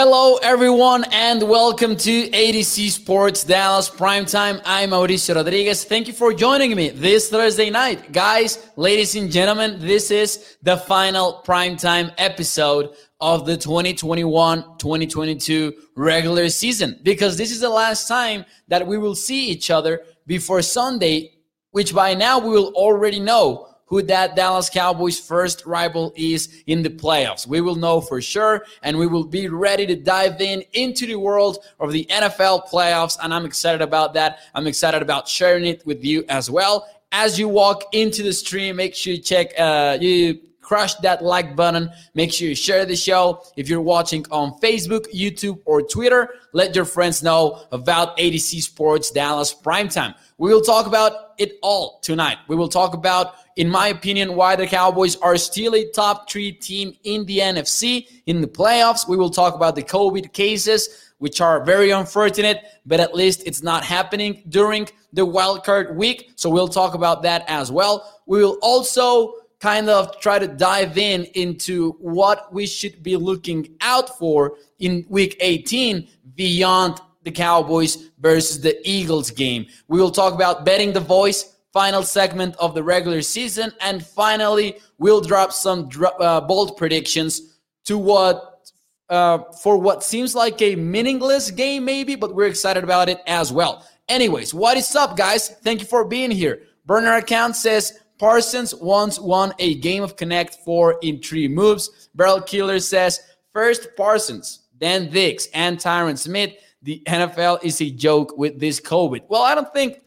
Hello, everyone, and welcome to AtoZ Sports Dallas Primetime. I'm Mauricio Rodriguez. Thank you for joining me this Thursday night. Guys, ladies and gentlemen, this is the final primetime episode of the 2021 2022 regular season because this is the last time that we will see each other before Sunday, which by now we will already know who that Dallas Cowboys first rival is in the playoffs. We will know for sure, and we will be ready to dive in into the world of the NFL playoffs. And I'm excited about that. I'm excited about sharing it with you as well. As you walk into the stream, make sure you check, uh, you crush that like button. Make sure you share the show. If you're watching on Facebook, YouTube, or Twitter, let your friends know about AtoZ Sports Dallas Primetime. We will talk about it all tonight. We will talk about in my opinion, why the Cowboys are still a top three team in the NFC in the playoffs. We will talk about the COVID cases, which are very unfortunate, but at least it's not happening during the wildcard week. So we'll talk about that as well. We will also kind of try to dive in into what we should be looking out for in week 18 beyond the Cowboys versus the Eagles game. We will talk about betting the voice final segment of the regular season. And finally, we'll drop some uh, bold predictions to what uh, for what seems like a meaningless game, maybe, but we're excited about it as well. Anyways, what is up, guys? Thank you for being here. Burner account says Parsons once won a game of Connect four in three moves. Barrel Killer says first Parsons, then Diggs, and Tyron Smith. The NFL is a joke with this COVID. Well, I don't think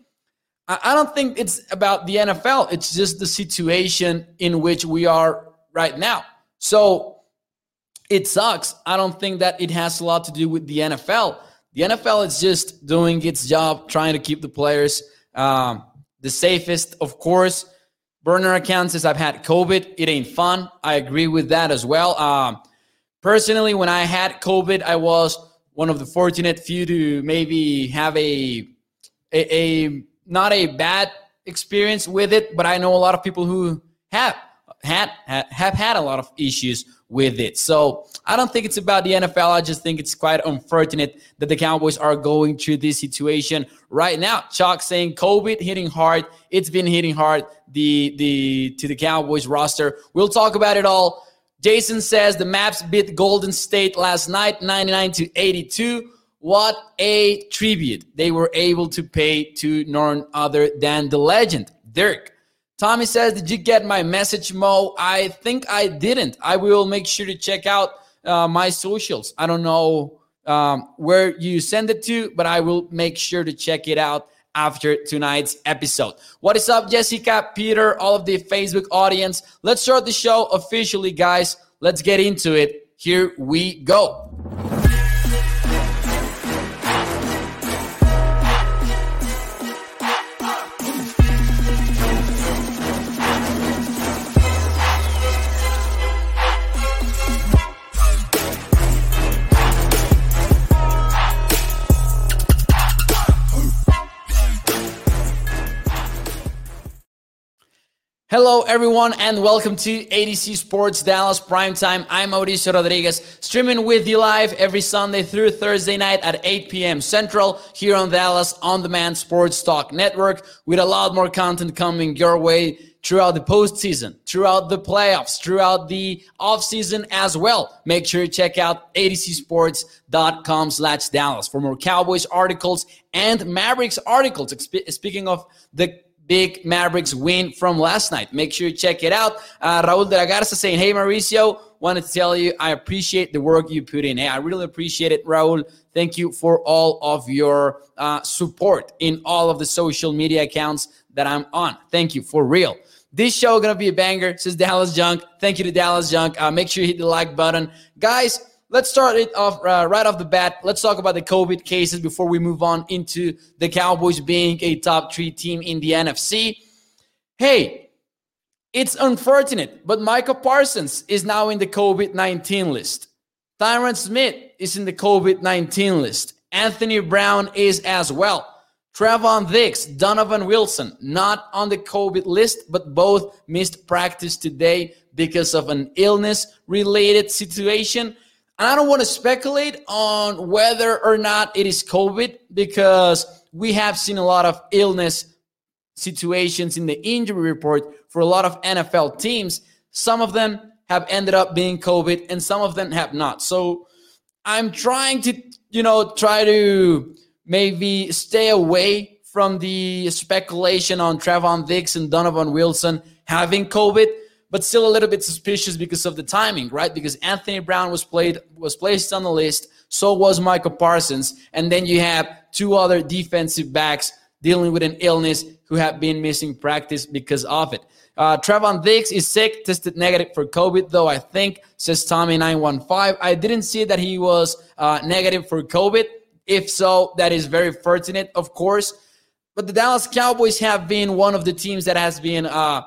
I don't think it's about the NFL. It's just the situation in which we are right now. So it sucks. I don't think that it has a lot to do with the NFL. The NFL is just doing its job, trying to keep the players um, the safest, of course. Burner account says I've had COVID. It ain't fun. I agree with that as well. Um, personally, when I had COVID, I was one of the fortunate few to maybe have a a, a not a bad experience with it, but I know a lot of people who have had have had a lot of issues with it. So I don't think it's about the NFL. I just think it's quite unfortunate that the Cowboys are going through this situation right now. Chuck saying COVID hitting hard. It's been hitting hard the the to the Cowboys roster. We'll talk about it all. Jason says the Mavs beat Golden State last night, 99 to 82. What a tribute they were able to pay to none other than the legend, Dirk. Tommy says, Did you get my message, Mo? I think I didn't. I will make sure to check out uh, my socials. I don't know um, where you send it to, but I will make sure to check it out after tonight's episode. What is up, Jessica, Peter, all of the Facebook audience? Let's start the show officially, guys. Let's get into it. Here we go. Hello, everyone, and welcome to AtoZ Sports Dallas Primetime. I'm Mauricio Rodriguez, streaming with you live every Sunday through Thursday night at 8 p.m. Central here on Dallas On Demand Sports Talk Network with a lot more content coming your way throughout the postseason, throughout the playoffs, throughout the offseason as well. Make sure you check out atozsports.com slash Dallas for more Cowboys articles and Mavericks articles. Speaking of the big Mavericks win from last night. Make sure you check it out. Uh, Raul de la Garza saying, Hey, Mauricio, wanted to tell you I appreciate the work you put in. Hey, I really appreciate it, Raul. Thank you for all of your uh, support in all of the social media accounts that I'm on. Thank you for real. This show gonna be a banger, says Dallas Junk. Thank you to Dallas Junk. Uh, make sure you hit the like button, guys. Let's start it off uh, right off the bat. Let's talk about the COVID cases before we move on into the Cowboys being a top three team in the NFC. Hey, it's unfortunate, but Micah Parsons is now in the COVID 19 list. Tyron Smith is in the COVID 19 list. Anthony Brown is as well. Trevon Diggs, Donovan Wilson, not on the COVID list, but both missed practice today because of an illness related situation. And I don't want to speculate on whether or not it is COVID because we have seen a lot of illness situations in the injury report for a lot of NFL teams. Some of them have ended up being COVID and some of them have not. So I'm trying to, you know, try to maybe stay away from the speculation on Trevon Diggs and Donovan Wilson having COVID, but still a little bit suspicious because of the timing, right? Because Anthony Brown was played was placed on the list, so was Micah Parsons, and then you have two other defensive backs dealing with an illness who have been missing practice because of it. Uh, Trevon Diggs is sick, tested negative for COVID, though I think, says Tommy915. I didn't see that he was uh, negative for COVID. If so, that is very fortunate, of course. But the Dallas Cowboys have been one of the teams that has been, uh,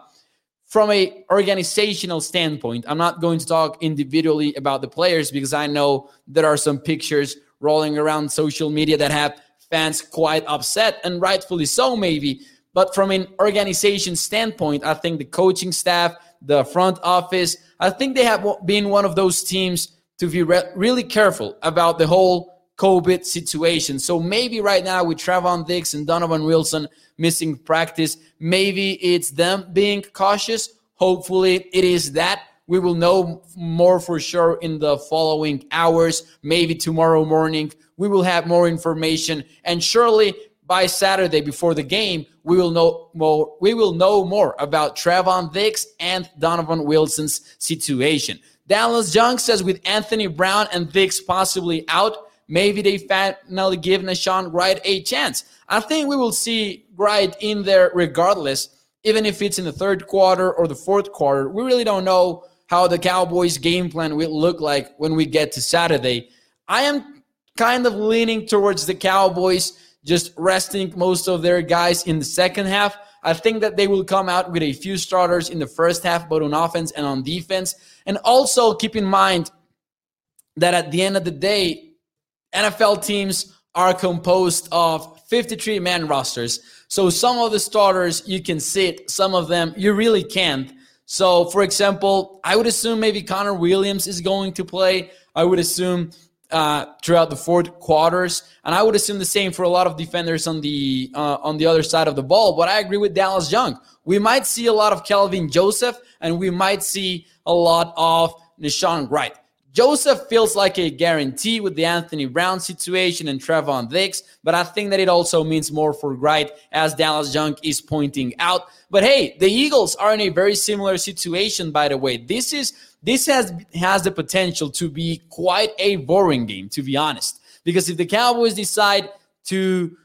from a organizational standpoint, I'm not going to talk individually about the players because I know there are some pictures rolling around social media that have fans quite upset, and rightfully so, maybe. But from an organization standpoint, I think the coaching staff, the front office, I think they have been one of those teams to be re- really careful about the whole COVID situation. So maybe right now with Trevon Diggs and Donovan Wilson missing practice, maybe it's them being cautious. Hopefully it is that. We will know more for sure in the following hours, maybe tomorrow morning. We will have more information. And surely by Saturday before the game, we will know more. We will know more about Trevon Diggs and Donovan Wilson's situation. Dallas Young says with Anthony Brown and Diggs possibly out, maybe they finally give Nahshon Wright a chance. I think we will see Wright in there regardless, even if it's in the third quarter or the fourth quarter. We really don't know how the Cowboys' game plan will look like when we get to Saturday. I am kind of leaning towards the Cowboys just resting most of their guys in the second half. I think that they will come out with a few starters in the first half, both on offense and on defense. And also keep in mind that at the end of the day, NFL teams are composed of 53 man rosters. So some of the starters you can sit, some of them you really can't. So, for example, I would assume maybe Connor Williams is going to play. I would assume uh, throughout the fourth quarters, and I would assume the same for a lot of defenders on the uh, on the other side of the ball. But I agree with Dallas Young. We might see a lot of Kelvin Joseph, and we might see a lot of Nahshon Wright. Joseph feels like a guarantee with the Anthony Brown situation and Trevon Diggs, but I think that it also means more for Wright, as Dallas Young is pointing out. But hey, the Eagles are in a very similar situation, by the way. This is this has has the potential to be quite a boring game, to be honest. Because if the Cowboys decide to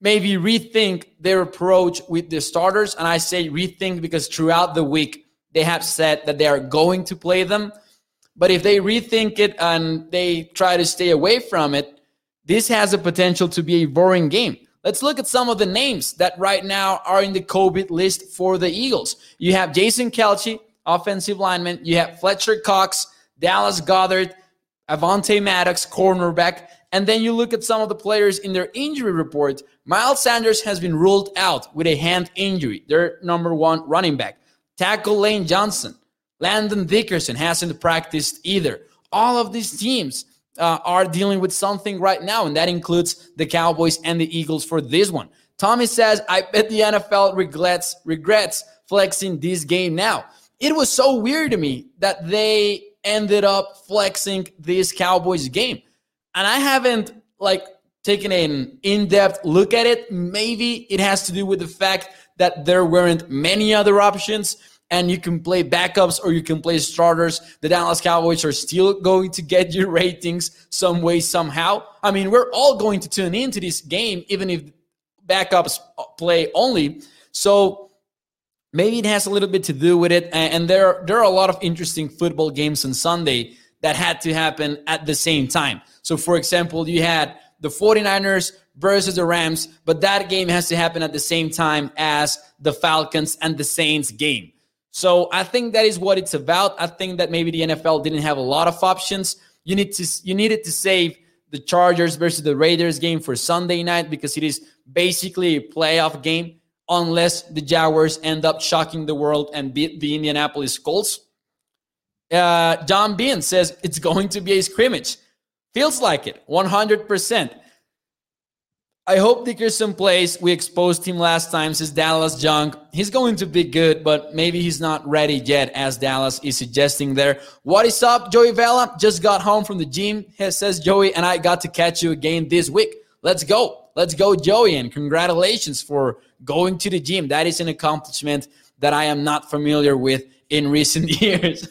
maybe rethink their approach with the starters, and I say rethink because throughout the week they have said that they are going to play them. But if they rethink it and they try to stay away from it, this has a potential to be a boring game. Let's look at some of the names that right now are in the COVID list for the Eagles. You have Jason Kelce, offensive lineman. You have Fletcher Cox, Dallas Goedert, Avonte Maddox, cornerback. And then you look at some of the players in their injury report. Miles Sanders has been ruled out with a hand injury, their number one running back. Tackle Lane Johnson, Landon Dickerson hasn't practiced either. All of these teams uh, are dealing with something right now, and that includes the Cowboys and the Eagles for this one. Tommy says, I bet the NFL regrets regrets flexing this game now it was so weird to me that they ended up flexing this Cowboys game. And I haven't like taken an in-depth look at it. Maybe it has to do with the fact that there weren't many other options and you can play backups or you can play starters. The Dallas Cowboys are still going to get your ratings some way, somehow. I mean, we're all going to tune into this game, even if backups play only. So maybe it has a little bit to do with it. And there, there are a lot of interesting football games on Sunday that had to happen at the same time. So, for example, you had the 49ers versus the Rams, but that game has to happen at the same time as the Falcons and the Saints game. So, I think that is what it's about. I think that maybe the NFL didn't have a lot of options. You need to you needed to save the Chargers versus the Raiders game for Sunday night because it is basically a playoff game unless the Jaguars end up shocking the world and beat the Indianapolis Colts. Uh, John Bean says it's going to be a scrimmage. Feels like it, 100%. I hope Dickerson plays. We exposed him last time, says Dallas junk. He's going to be good, but maybe he's not ready yet, as Dallas is suggesting there. What is up, Joey Vela? Just got home from the gym, says Joey, and I got to catch you again this week. Let's go. Let's go, Joey, and congratulations for going to the gym. That is an accomplishment that I am not familiar with in recent years.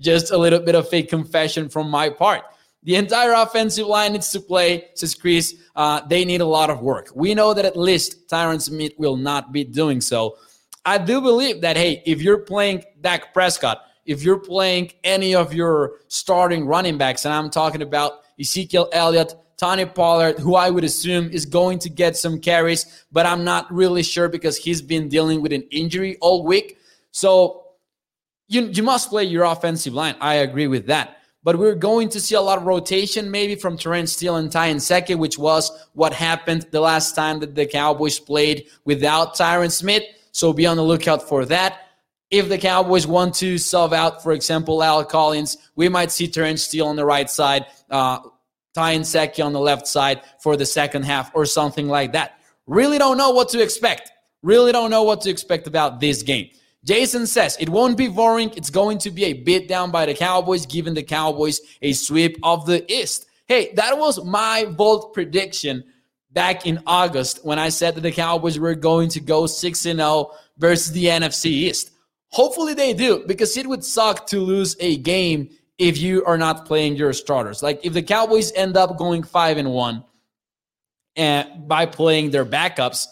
Just a little bit of fake confession from my part. The entire offensive line needs to play, says Chris. Uh, they need a lot of work. We know that at least Tyron Smith will not be doing so. I do believe that, hey, if you're playing Dak Prescott, if you're playing any of your starting running backs, and I'm talking about Ezekiel Elliott, Tony Pollard, who I would assume is going to get some carries, but I'm not really sure because he's been dealing with an injury all week. So you, you must play your offensive line. I agree with that. But we're going to see a lot of rotation, maybe from Terence Steele and Ty Nsekhe, which was what happened the last time that the Cowboys played without Tyron Smith. So be on the lookout for that. If the Cowboys want to sub out, for example, La'el Collins, we might see Terence Steele on the right side, uh, Ty Nsekhe on the left side for the second half or something like that. Really don't know what to expect. Really don't know what to expect about this game. Jason says it won't be boring. It's going to be a bit down by the Cowboys, giving the Cowboys a sweep of the East. Hey, that was my bold prediction back in August when I said that the Cowboys were going to go 6 0 versus the NFC East. Hopefully they do because it would suck to lose a game if you are not playing your starters. Like if the Cowboys end up going 5 and 1 and by playing their backups,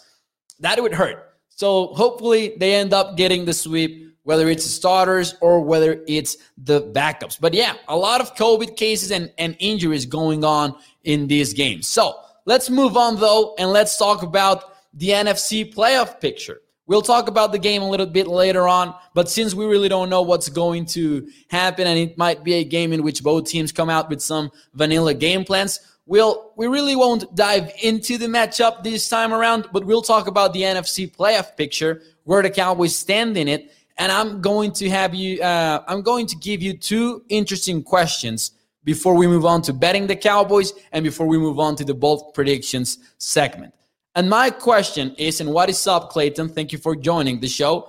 that would hurt. So hopefully they end up getting the sweep, whether it's the starters or whether it's the backups. But yeah, a lot of COVID cases and, and injuries going on in these games. So let's move on though, and let's talk about the NFC playoff picture. We'll talk about the game a little bit later on, but since we really don't know what's going to happen, and it might be a game in which both teams come out with some vanilla game plans, we'll we really won't dive into the matchup this time around, but we'll talk about the NFC playoff picture, where the Cowboys stand in it, and I'm going to have you. Uh, I'm going to give you two interesting questions before we move on to betting the Cowboys and before we move on to the bold predictions segment. And my question is, and what is up, Clayton? Thank you for joining the show.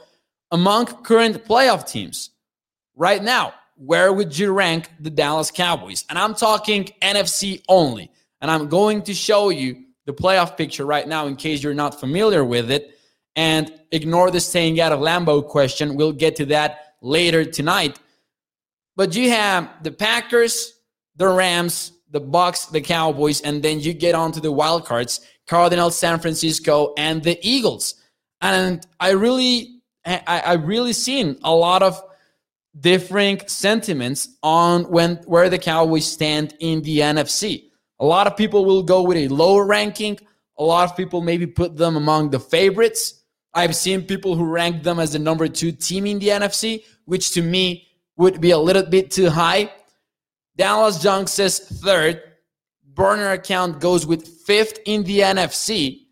Among current playoff teams right now, where would you rank the Dallas Cowboys? And I'm talking NFC only. And I'm going to show you the playoff picture right now in case you're not familiar with it. And ignore the staying out of Lambeau question. We'll get to that later tonight. But you have the Packers, the Rams, the Bucs, the Cowboys, and then you get onto the wild cards, Cardinals, San Francisco, and the Eagles. And I really, I, I really seen a lot of different sentiments on when where the Cowboys stand in the NFC. A lot of people will go with a lower ranking. A lot of people maybe put them among the favorites. I've seen people who rank them as the number two team in the NFC, which to me would be a little bit too high. Dallas Young says third. Burner account goes with fifth in the NFC.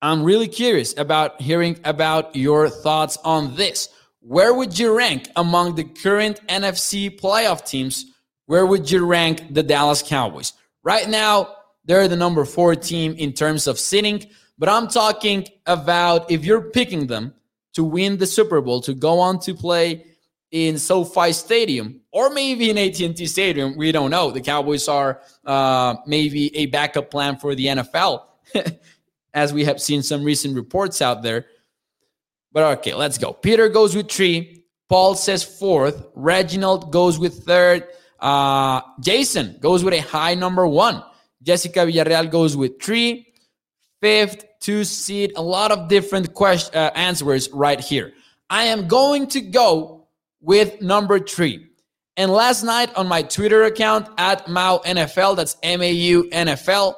I'm really curious about hearing about your thoughts on this. Where would you rank among the current NFC playoff teams? Where would you rank the Dallas Cowboys? Right now, they're the number four team in terms of sitting, but I'm talking about if you're picking them to win the Super Bowl, to go on to play in SoFi Stadium or maybe in AT&T Stadium, we don't know. The Cowboys are uh, maybe a backup plan for the NFL, as we have seen some recent reports out there. But okay, let's go. Peter goes with three. Paul says fourth. Reginald goes with third. Uh, Jason goes with a high number one. Jessica Villarreal goes with three. Fifth, two seed. A lot of different question uh, answers right here. I am going to go with number three. And last night on my Twitter account at Mau NFL, that's M A U NFL.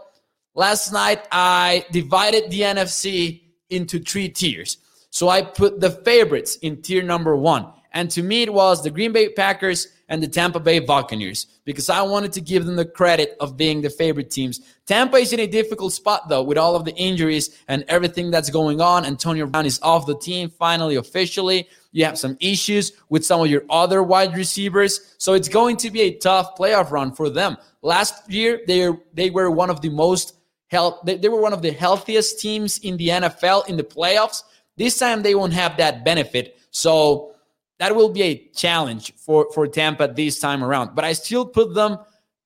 Last night I divided the NFC into three tiers. So I put the favorites in tier number one. And to me, it was the Green Bay Packers and the Tampa Bay Buccaneers because I wanted to give them the credit of being the favorite teams. Tampa is in a difficult spot though with all of the injuries and everything that's going on. Antonio Brown is off the team finally officially. You have some issues with some of your other wide receivers. So it's going to be a tough playoff run for them. Last year, they, they were one of the most health, they, they were one of the healthiest teams in the NFL in the playoffs. This time they won't have that benefit. So that will be a challenge for, for Tampa this time around. But I still put them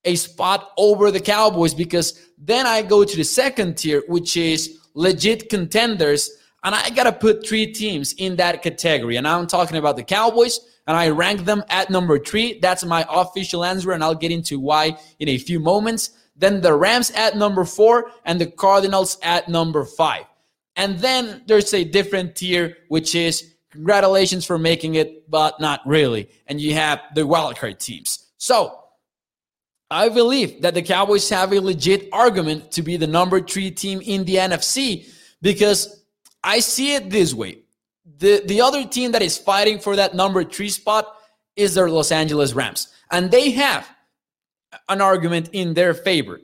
a spot over the Cowboys because then I go to the second tier, which is legit contenders and I got to put three teams in that category. And I'm talking about the Cowboys, and I rank them at number three. That's my official answer, and I'll get into why in a few moments. Then the Rams at number four, and the Cardinals at number five. And then there's a different tier, which is congratulations for making it, but not really. And you have the wildcard teams. So I believe that the Cowboys have a legit argument to be the number three team in the NFC because I see it this way. The the other team that is fighting for that number 3 spot is their Los Angeles Rams. And they have an argument in their favor.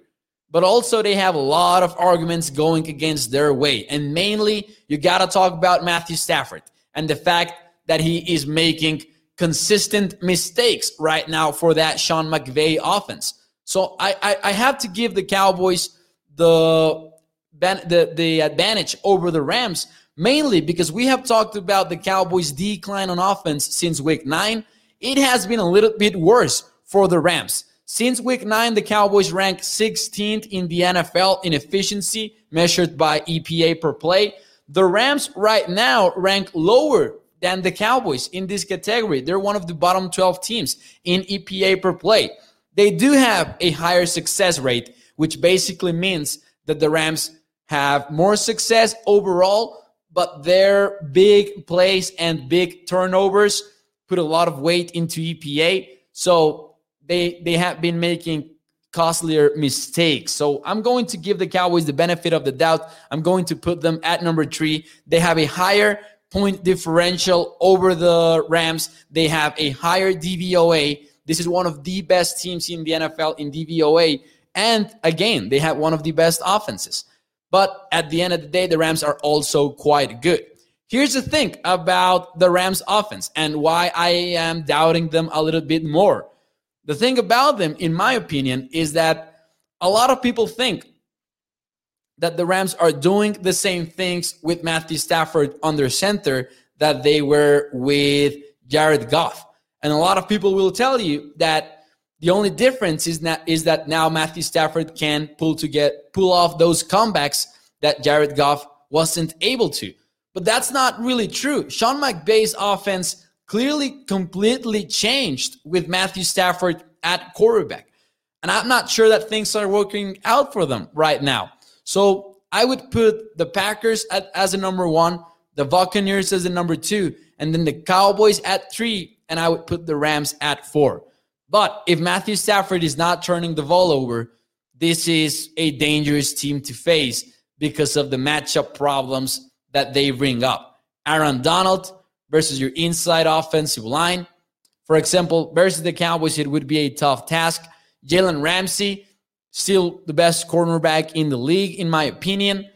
But also they have a lot of arguments going against their way. And mainly you got to talk about Matthew Stafford and the fact that he is making consistent mistakes right now for that Sean McVay offense. So I, I, I have to give the Cowboys the the, the advantage over the Rams, mainly because we have talked about the Cowboys' decline on offense since week nine. It has been a little bit worse for the Rams. Since week nine, the Cowboys rank 16th in the NFL in efficiency measured by EPA per play. The Rams right now rank lower than the Cowboys in this category. They're one of the bottom 12 teams in EPA per play. They do have a higher success rate, which basically means that the Rams have more success overall, but their big plays and big turnovers put a lot of weight into EPA. So they they have been making costlier mistakes. So I'm going to give the Cowboys the benefit of the doubt. I'm going to put them at number three. They have a higher point differential over the Rams. They have a higher DVOA. This is one of the best teams in the NFL in DVOA. And again, they have one of the best offenses. But at the end of the day, the Rams are also quite good. Here's the thing about the Rams offense and why I am doubting them a little bit more. The thing about them, in my opinion, is that a lot of people think that the Rams are doing the same things with Matthew Stafford under center that they were with Jared Goff. And a lot of people will tell you that the only difference is that is that now Matthew Stafford can pull to get pull off those comebacks that Jared Goff wasn't able to. But that's not really true. Sean McVay's offense clearly completely changed with Matthew Stafford at quarterback. And I'm not sure that things are working out for them right now. So I would put the Packers at, as a number one, the Buccaneers as a number two, and then the Cowboys at three, and I would put the Rams at four. But if Matthew Stafford is not turning the ball over, this is a dangerous team to face because of the matchup problems that they bring up. Aaron Donald versus your inside offensive line. For example, versus the Cowboys, it would be a tough task. Jalen Ramsey, still the best cornerback in the league, in my opinion.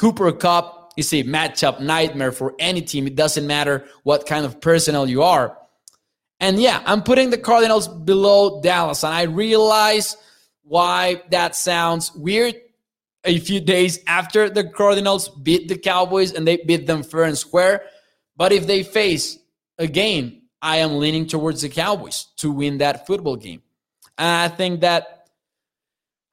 Cooper Kupp is a matchup nightmare for any team. It doesn't matter what kind of personnel you are. And yeah, I'm putting the Cardinals below Dallas. And I realize why that sounds weird a few days after the Cardinals beat the Cowboys and they beat them fair and square. But if they face a game, I am leaning towards the Cowboys to win that football game. And I think that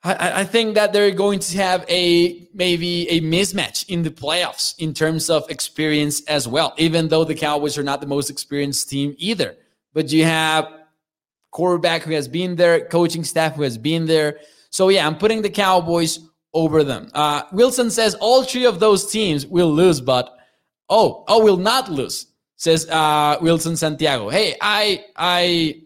I, I think that they're going to have a maybe a mismatch in the playoffs in terms of experience as well, even though the Cowboys are not the most experienced team either but you have quarterback who has been there, coaching staff who has been there. So yeah, I'm putting the Cowboys over them. Uh, Wilson says all three of those teams will lose, but oh, oh, will not lose. Says uh, Wilson Santiago. Hey, I, I,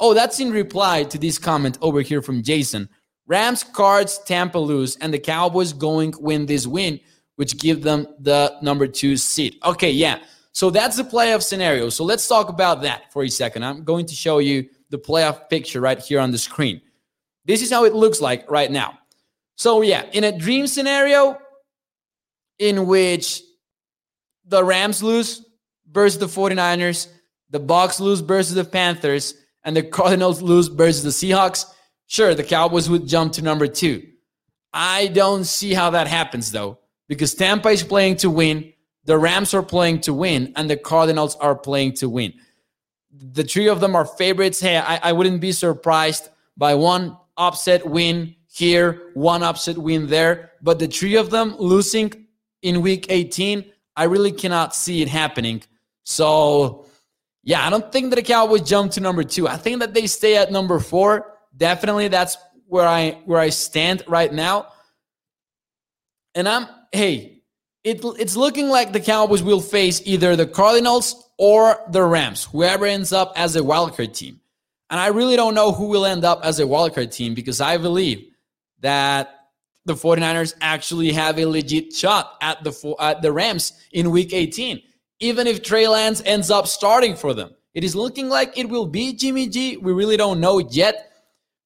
oh, that's in reply to this comment over here from Jason. Rams, Cards, Tampa lose, and the Cowboys going win this win, which give them the number two seed. Okay, yeah. So that's the playoff scenario. So let's talk about that for a second. I'm going to show you the playoff picture right here on the screen. This is how it looks like right now. So, yeah, in a dream scenario in which the Rams lose versus the 49ers, the Bucs lose versus the Panthers, and the Cardinals lose versus the Seahawks, sure, the Cowboys would jump to number two. I don't see how that happens though, because Tampa is playing to win, the Rams are playing to win, and the Cardinals are playing to win. The three of them are favorites. Hey, I, I wouldn't be surprised by one upset win here, one upset win there, but the three of them losing in week 18, I really cannot see it happening. So, yeah, I don't think that the Cowboys jump to number two. I think that they stay at number four. Definitely, that's where I where I stand right now. And I'm hey, it, it's looking like the Cowboys will face either the Cardinals or the Rams, whoever ends up as a wildcard team. And I really don't know who will end up as a wildcard team because I believe that the 49ers actually have a legit shot at the at the Rams in week 18 even if Trey Lance ends up starting for them. It is looking like it will be Jimmy G. We really don't know yet.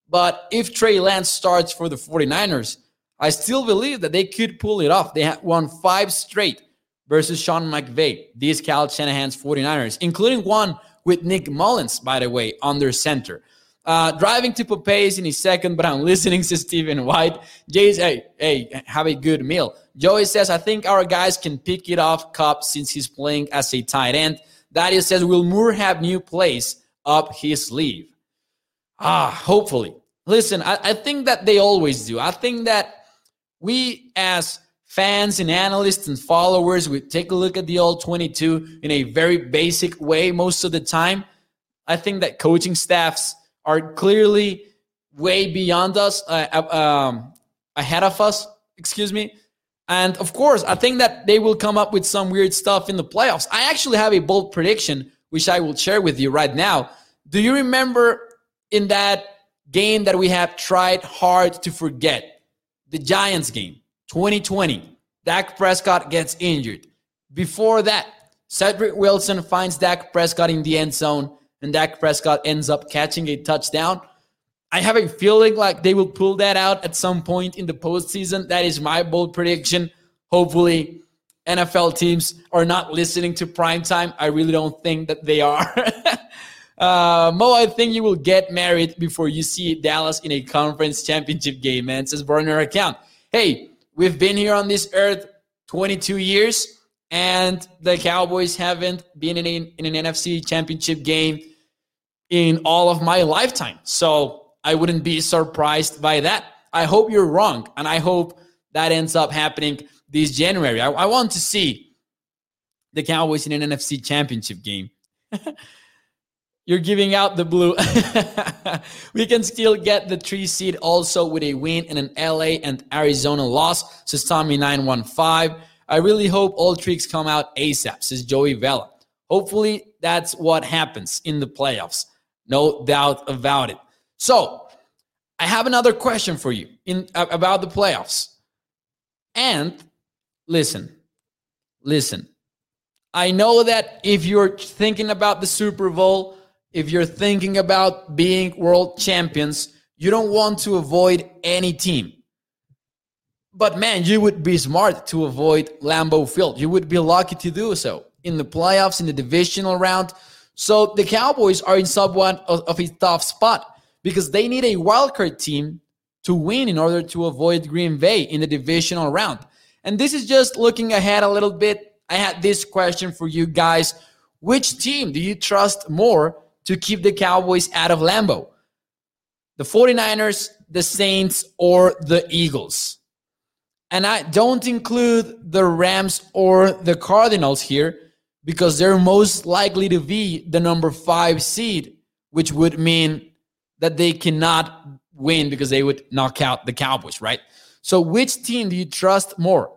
But if Trey Lance starts for the 49ers, I still believe that they could pull it off. They have won five straight versus Sean McVay, these Kyle Shanahan's 49ers, including one with Nick Mullens by the way, on their center. Uh, driving to Popeyes in a second, but I'm listening to Stephen White. Jay's, hey, hey, have a good meal. Joey says, I think our guys can pick it off Kupp since he's playing as a tight end. Darius says, Will Moore have new plays up his sleeve? Ah, hopefully. Listen, I, I think that they always do. I think that we as fans and analysts and followers we take a look at the all 22 in a very basic way most of the time. I think that coaching staffs are clearly way beyond us, uh, uh, um, ahead of us, excuse me. And of course, I think that they will come up with some weird stuff in the playoffs. I actually have a bold prediction, which I will share with you right now. Do you remember in that game that we have tried hard to forget? The Giants game, 2020. Dak Prescott gets injured. Before that, Cedric Wilson finds Dak Prescott in the end zone and Dak Prescott ends up catching a touchdown. I have a feeling like they will pull that out at some point in the postseason. That is my bold prediction. Hopefully, NFL teams are not listening to prime time. I really don't think that they are. uh, Mo, I think you will get married before you see Dallas in a conference championship game, man, says burner account. Hey, we've been here on this earth 22 years, and the Cowboys haven't been in, a, in an NFC championship game in all of my lifetime. So I wouldn't be surprised by that. I hope you're wrong. And I hope that ends up happening this January. I, I want to see the Cowboys in an NFC championship game. You're giving out the blue. we can still get the three seed also with a win and an LA and Arizona loss, says Tommy915. I really hope all tricks come out ASAP, says Joey Vela. Hopefully, that's what happens in the playoffs. No doubt about it. So, I have another question for you in about the playoffs. And listen, listen. I know that if you're thinking about the Super Bowl, if you're thinking about being world champions, you don't want to avoid any team. But man, you would be smart to avoid Lambeau Field. You would be lucky to do so in the playoffs, in the divisional round. So the Cowboys are in somewhat of, of a tough spot because they need a wildcard team to win in order to avoid Green Bay in the divisional round. And this is just looking ahead a little bit. I had this question for you guys. Which team do you trust more to keep the Cowboys out of Lambeau? The 49ers, the Saints, or the Eagles? And I don't include the Rams or the Cardinals here because they're most likely to be the number five seed, which would mean that they cannot win because they would knock out the Cowboys, right? So, which team do you trust more?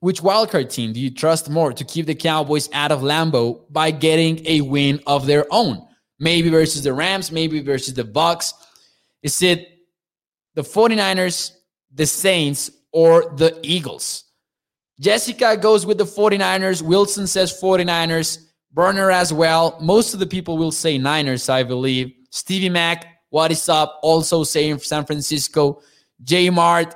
Which wildcard team do you trust more to keep the Cowboys out of Lambeau by getting a win of their own? Maybe versus the Rams, maybe versus the Bucs. Is it the 49ers, the Saints, or the Eagles? Jessica goes with the 49ers. Wilson says 49ers. Burner as well. Most of the people will say Niners, I believe. Stevie Mac, what is up? Also saying San Francisco. J Mart,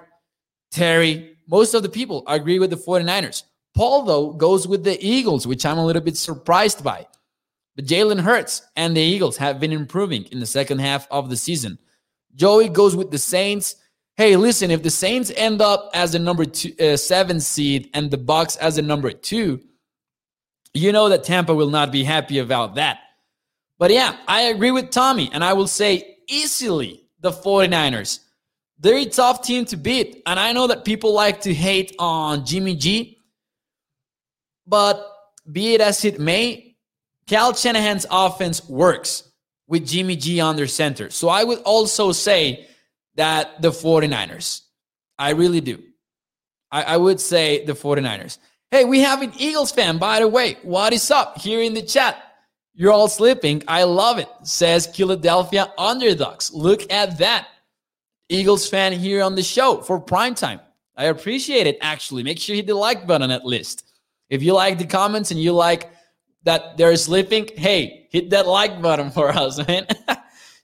Terry. Most of the people agree with the 49ers. Paul, though, goes with the Eagles, which I'm a little bit surprised by. But Jalen Hurts and the Eagles have been improving in the second half of the season. Joey goes with the Saints. Hey, listen, if the Saints end up as the number two, uh, seven seed and the Bucs as the number two, you know that Tampa will not be happy about that. But yeah, I agree with Tommy, and I will say easily the 49ers. They're a tough team to beat. And I know that people like to hate on Jimmy G, but be it as it may, Kyle Shanahan's offense works with Jimmy G under center. So I would also say that the 49ers. I really do. I, I would say the 49ers. Hey, we have an Eagles fan, by the way. What is up here in the chat? You're all sleeping. I love it, says Philadelphia Underdogs. Look at that. Eagles fan here on the show for prime time. I appreciate it, actually. Make sure you hit the like button at least. If you like the comments and you like that they're sleeping, hey, hit that like button for us, man.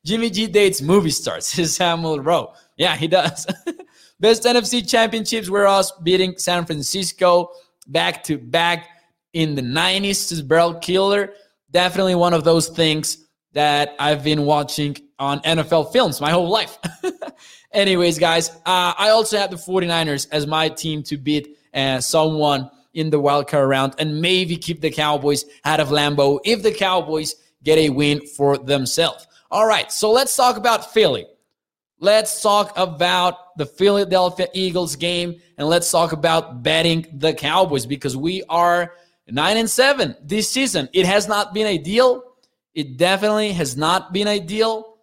Jimmy G dates movie stars, Samuel Rowe. Yeah, he does. Best NFC championships were us beating San Francisco back to back in the 90s. This is Barrel Killer, definitely one of those things that I've been watching on NFL films my whole life. Anyways, guys, uh, I also have the 49ers as my team to beat uh, someone in the wildcard round and maybe keep the Cowboys out of Lambeau if the Cowboys get a win for themselves. All right, so let's talk about Philly. Let's talk about the Philadelphia Eagles game and let's talk about betting the Cowboys because we are 9 and 7 this season. It has not been ideal. It definitely has not been ideal,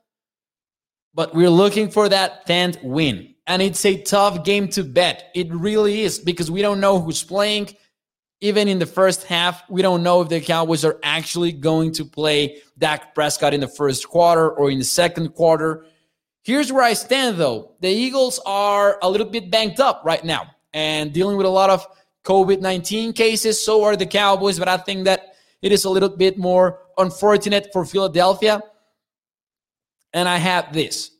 but we're looking for that 10th win. And it's a tough game to bet. It really is because we don't know who's playing. Even in the first half, we don't know if the Cowboys are actually going to play Dak Prescott in the first quarter or in the second quarter. Here's where I stand though. The Eagles are a little bit banked up right now and dealing with a lot of COVID 19 cases. So are the Cowboys, but I think that it is a little bit more unfortunate for Philadelphia. And I have this.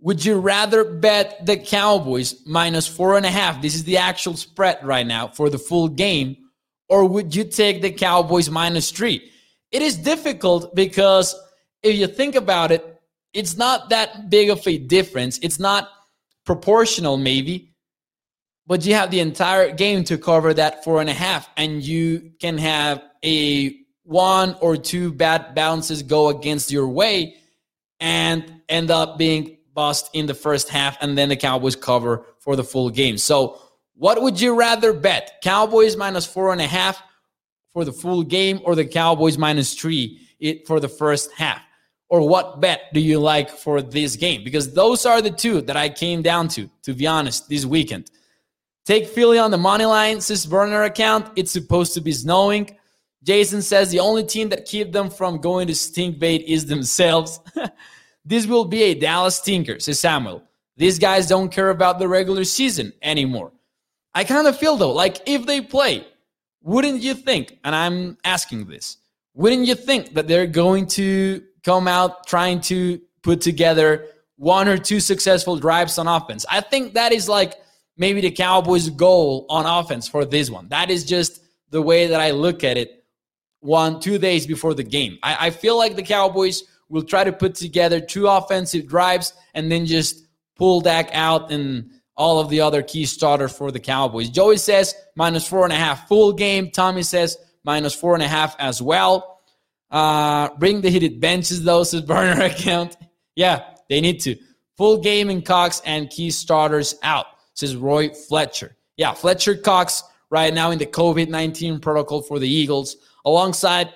Would you rather bet the Cowboys minus four and a half? This is the actual spread right now for the full game. Or would you take the Cowboys minus three? It is difficult because if you think about it, it's not that big of a difference. It's not proportional, maybe, but you have the entire game to cover that four and a half, and you can have a one or two bad bounces go against your way and end up being bust in the first half, and then the Cowboys cover for the full game. So, what would you rather bet? Cowboys minus four and a half for the full game, or the Cowboys minus three for the first half? or what bet do you like for this game? Because those are the two that I came down to, to be honest, this weekend. Take Philly on the money line, says burner account. It's supposed to be snowing. Jason says the only team that keep them from going to stink bait is themselves. this will be a Dallas tinker, says Samuel. These guys don't care about the regular season anymore. I kind of feel though, like if they play, wouldn't you think, and I'm asking this, wouldn't you think that they're going to come out trying to put together one or two successful drives on offense. I think that is like maybe the Cowboys' goal on offense for this one. That is just the way that I look at it one, two days before the game. I, I feel like the Cowboys will try to put together two offensive drives and then just pull Dak out and all of the other key starters for the Cowboys. Joey says minus four and a half full game. Tommy says minus four and a half as well. Uh, bring the heated benches, though, says burner account. Yeah, they need to. Full game in Cox and key starters out, says Roy Fletcher. Yeah, Fletcher Cox right now in the COVID 19 protocol for the Eagles, alongside,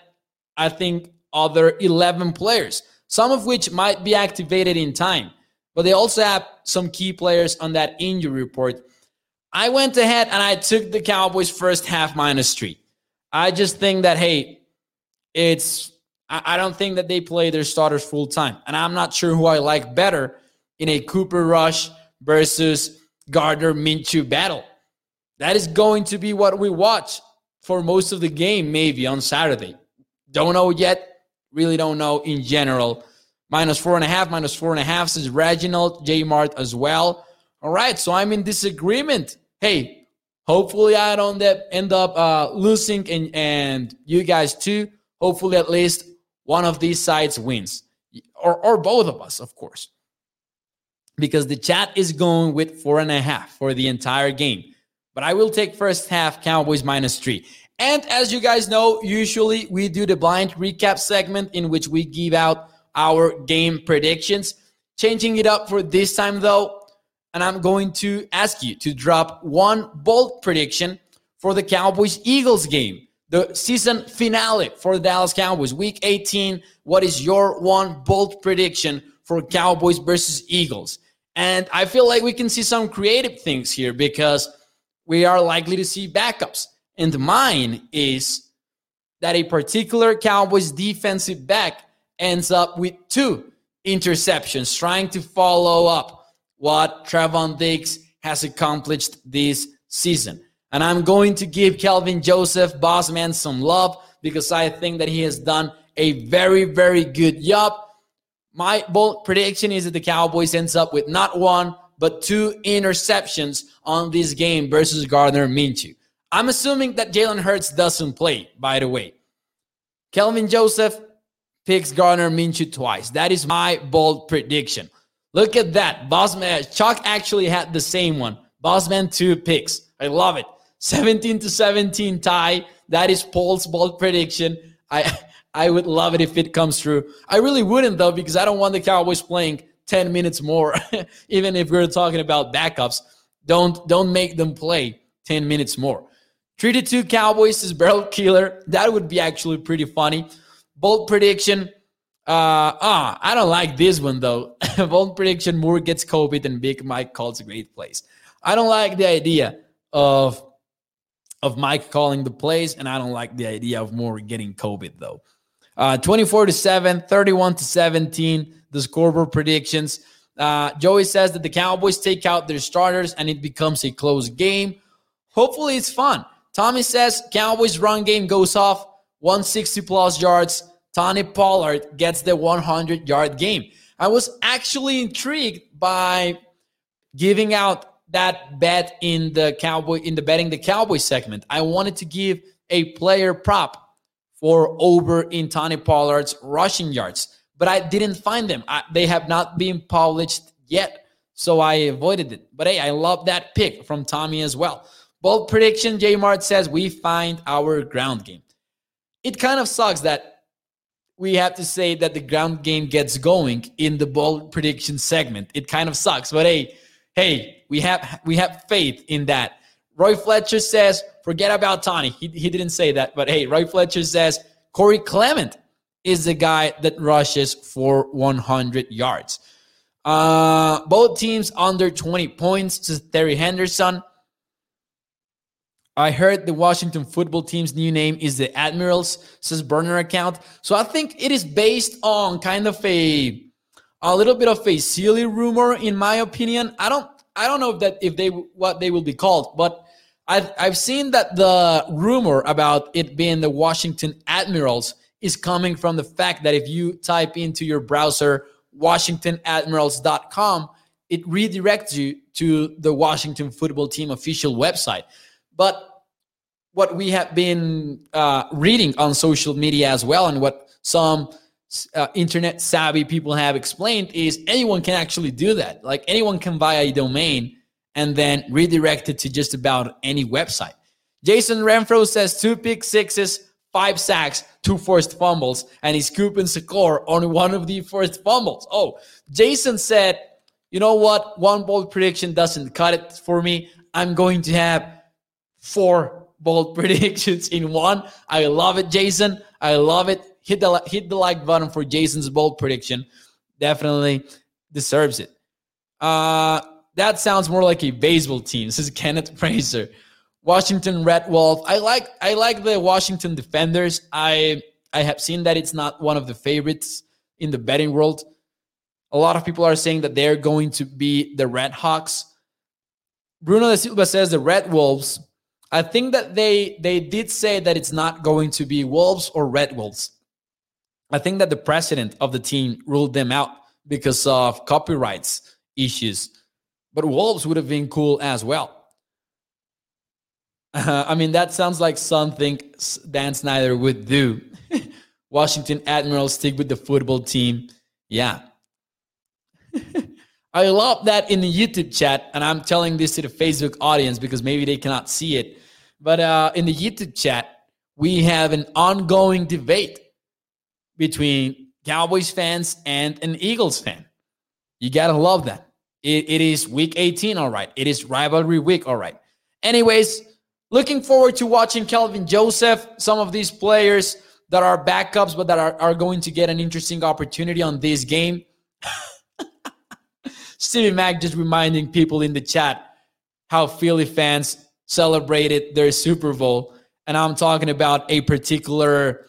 I think, other 11 players, some of which might be activated in time. But they also have some key players on that injury report. I went ahead and I took the Cowboys first half minus three. I just think that, hey, it's I don't think that they play their starters full time. And I'm not sure who I like better in a Cooper Rush versus Gardner Minshew battle. That is going to be what we watch for most of the game, maybe on Saturday. Don't know yet. Really don't know in general. Minus four and a half, minus four and a half says Reginald, J Mart as well. All right, so I'm in disagreement. Hey, hopefully I don't end up uh, losing and, and you guys too. Hopefully at least one of these sides wins. Or, or both of us, of course. Because the chat is going with four and a half for the entire game. But I will take first half Cowboys minus three. And as you guys know, usually we do the blind recap segment in which we give out our game predictions. Changing it up for this time though, and I'm going to ask you to drop one bold prediction for the Cowboys Eagles game, the season finale for the Dallas Cowboys, week 18. What is your one bold prediction for Cowboys versus Eagles? And I feel like we can see some creative things here because we are likely to see backups. And mine is that a particular Cowboys defensive back ends up with two interceptions, trying to follow up what Trevon Diggs has accomplished this season. And I'm going to give Kelvin Joseph, boss man, some love because I think that he has done a very, very good job. My bold prediction is that the Cowboys ends up with not one, but two interceptions on this game versus Gardner Minshew. I'm assuming that Jalen Hurts doesn't play, by the way. Kelvin Joseph picks Gardner Minshew twice. That is my bold prediction. Look at that. Bossman, Chuck actually had the same one. Bossman, two picks. I love it. 17 to 17 tie. That is Paul's bold prediction. I I would love it if it comes true. I really wouldn't though, because I don't want the Cowboys playing 10 minutes more, even if we're talking about backups. Don't don't make them play 10 minutes more. 3 to 2 Cowboys is barrel killer. That would be actually pretty funny. Bold prediction. Uh, ah, I don't like this one though. Bold prediction: Moore gets COVID and Big Mike calls a great plays. I don't like the idea of of Mike calling the plays, and I don't like the idea of Moore getting COVID though. Uh, 24 to 7, 31 to 17, the scoreboard predictions. Uh, Joey says that the Cowboys take out their starters and it becomes a close game. Hopefully, it's fun. Tommy says Cowboys run game goes off 160 plus yards. Tony Pollard gets the 100 yard game. I was actually intrigued by giving out that bet in the Cowboy in the betting the Cowboy segment. I wanted to give a player prop for over in Tony Pollard's rushing yards, but I didn't find them. I, they have not been published yet, so I avoided it. But hey, I love that pick from Tommy as well. Bold prediction: J Mart says we find our ground game. It kind of sucks that we have to say that the ground game gets going in the bold prediction segment. It kind of sucks, but hey, hey, we have we have faith in that. Roy Fletcher says, forget about Tony. He, he didn't say that, but hey, Roy Fletcher says Corey Clement is the guy that rushes for 100 yards. Uh, both teams under 20 points. Says Terry Henderson. I heard the Washington football team's new name is the Admirals, says burner account. So I think it is based on kind of a a little bit of a silly rumor, in my opinion. I don't I don't know if that if they what they will be called, but I've I've seen that the rumor about it being the Washington Admirals is coming from the fact that if you type into your browser WashingtonAdmirals.com, it redirects you to the Washington football team official website. But what we have been uh, reading on social media as well, and what some uh, internet savvy people have explained, is anyone can actually do that. Like anyone can buy a domain and then redirect it to just about any website. Jason Renfro says two pick sixes, five sacks, two forced fumbles, and he's scooping score on one of the forced fumbles. Oh, Jason said, you know what? One bold prediction doesn't cut it for me. I'm going to have four bold predictions in one. I love it, Jason. I love it. Hit the hit the like button for Jason's bold prediction. Definitely deserves it. Uh, that sounds more like a baseball team. This is Kenneth Fraser. Washington Red Wolf. I like I like the Washington Defenders. I I have seen that it's not one of the favorites in the betting world. A lot of people are saying that they're going to be the Red Hawks. Bruno de Silva says the Red Wolves I think that they they did say that it's not going to be Wolves or Red Wolves. I think that the president of the team ruled them out because of copyrights issues. But Wolves would have been cool as well. Uh, I mean, that sounds like something Dan Snyder would do. Washington Admirals stick with the football team. Yeah. I love that in the YouTube chat, and I'm telling this to the Facebook audience because maybe they cannot see it. But uh, in the YouTube chat, we have an ongoing debate between Cowboys fans and an Eagles fan. You gotta love that. It, it is week 18, all right. It is rivalry week, all right. Anyways, looking forward to watching Kelvin Joseph, some of these players that are backups, but that are, are going to get an interesting opportunity on this game. Stevie Mack just reminding people in the chat how Philly fans celebrated their Super Bowl. And I'm talking about a particular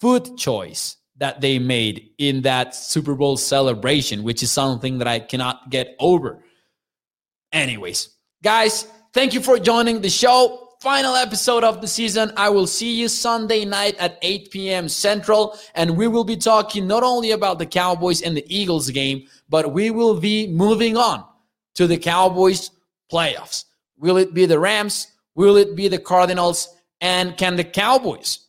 food choice that they made in that Super Bowl celebration, which is something that I cannot get over. Anyways, guys, thank you for joining the show. Final episode of the season. I will see you Sunday night at 8 p.m. Central, and we will be talking not only about the Cowboys and the Eagles game, but we will be moving on to the Cowboys playoffs. Will it be the Rams? Will it be the Cardinals? And can the Cowboys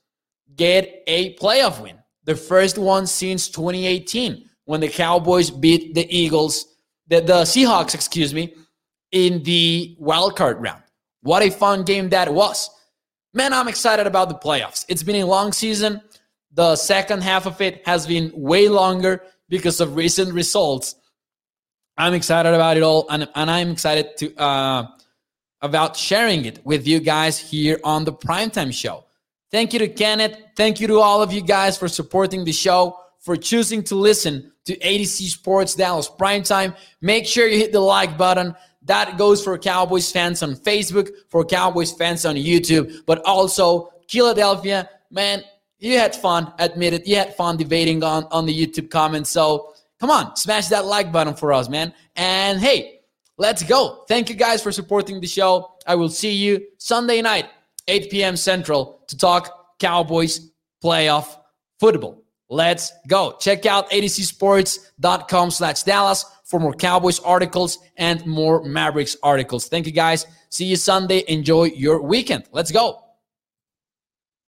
get a playoff win. The first one since 2018 when the Cowboys beat the Eagles, the, the Seahawks, excuse me, in the wild card round. What a fun game that was. Man, I'm excited about the playoffs. It's been a long season. The second half of it has been way longer because of recent results. I'm excited about it all, and, and I'm excited to uh, about sharing it with you guys here on the Primetime Show. Thank you to Kenneth. Thank you to all of you guys for supporting the show, for choosing to listen to AtoZ Sports Dallas Primetime. Make sure you hit the like button. That goes for Cowboys fans on Facebook, for Cowboys fans on YouTube, but also Philadelphia. Man, you had fun. Admit it. You had fun debating on, on the YouTube comments. So come on, smash that like button for us, man. And hey, let's go. Thank you guys for supporting the show. I will see you Sunday night 8 p.m. Central to talk Cowboys playoff football. Let's go. Check out atozsports.com slash Dallas for more Cowboys articles and more Mavericks articles. Thank you guys. See you Sunday. Enjoy your weekend. Let's go.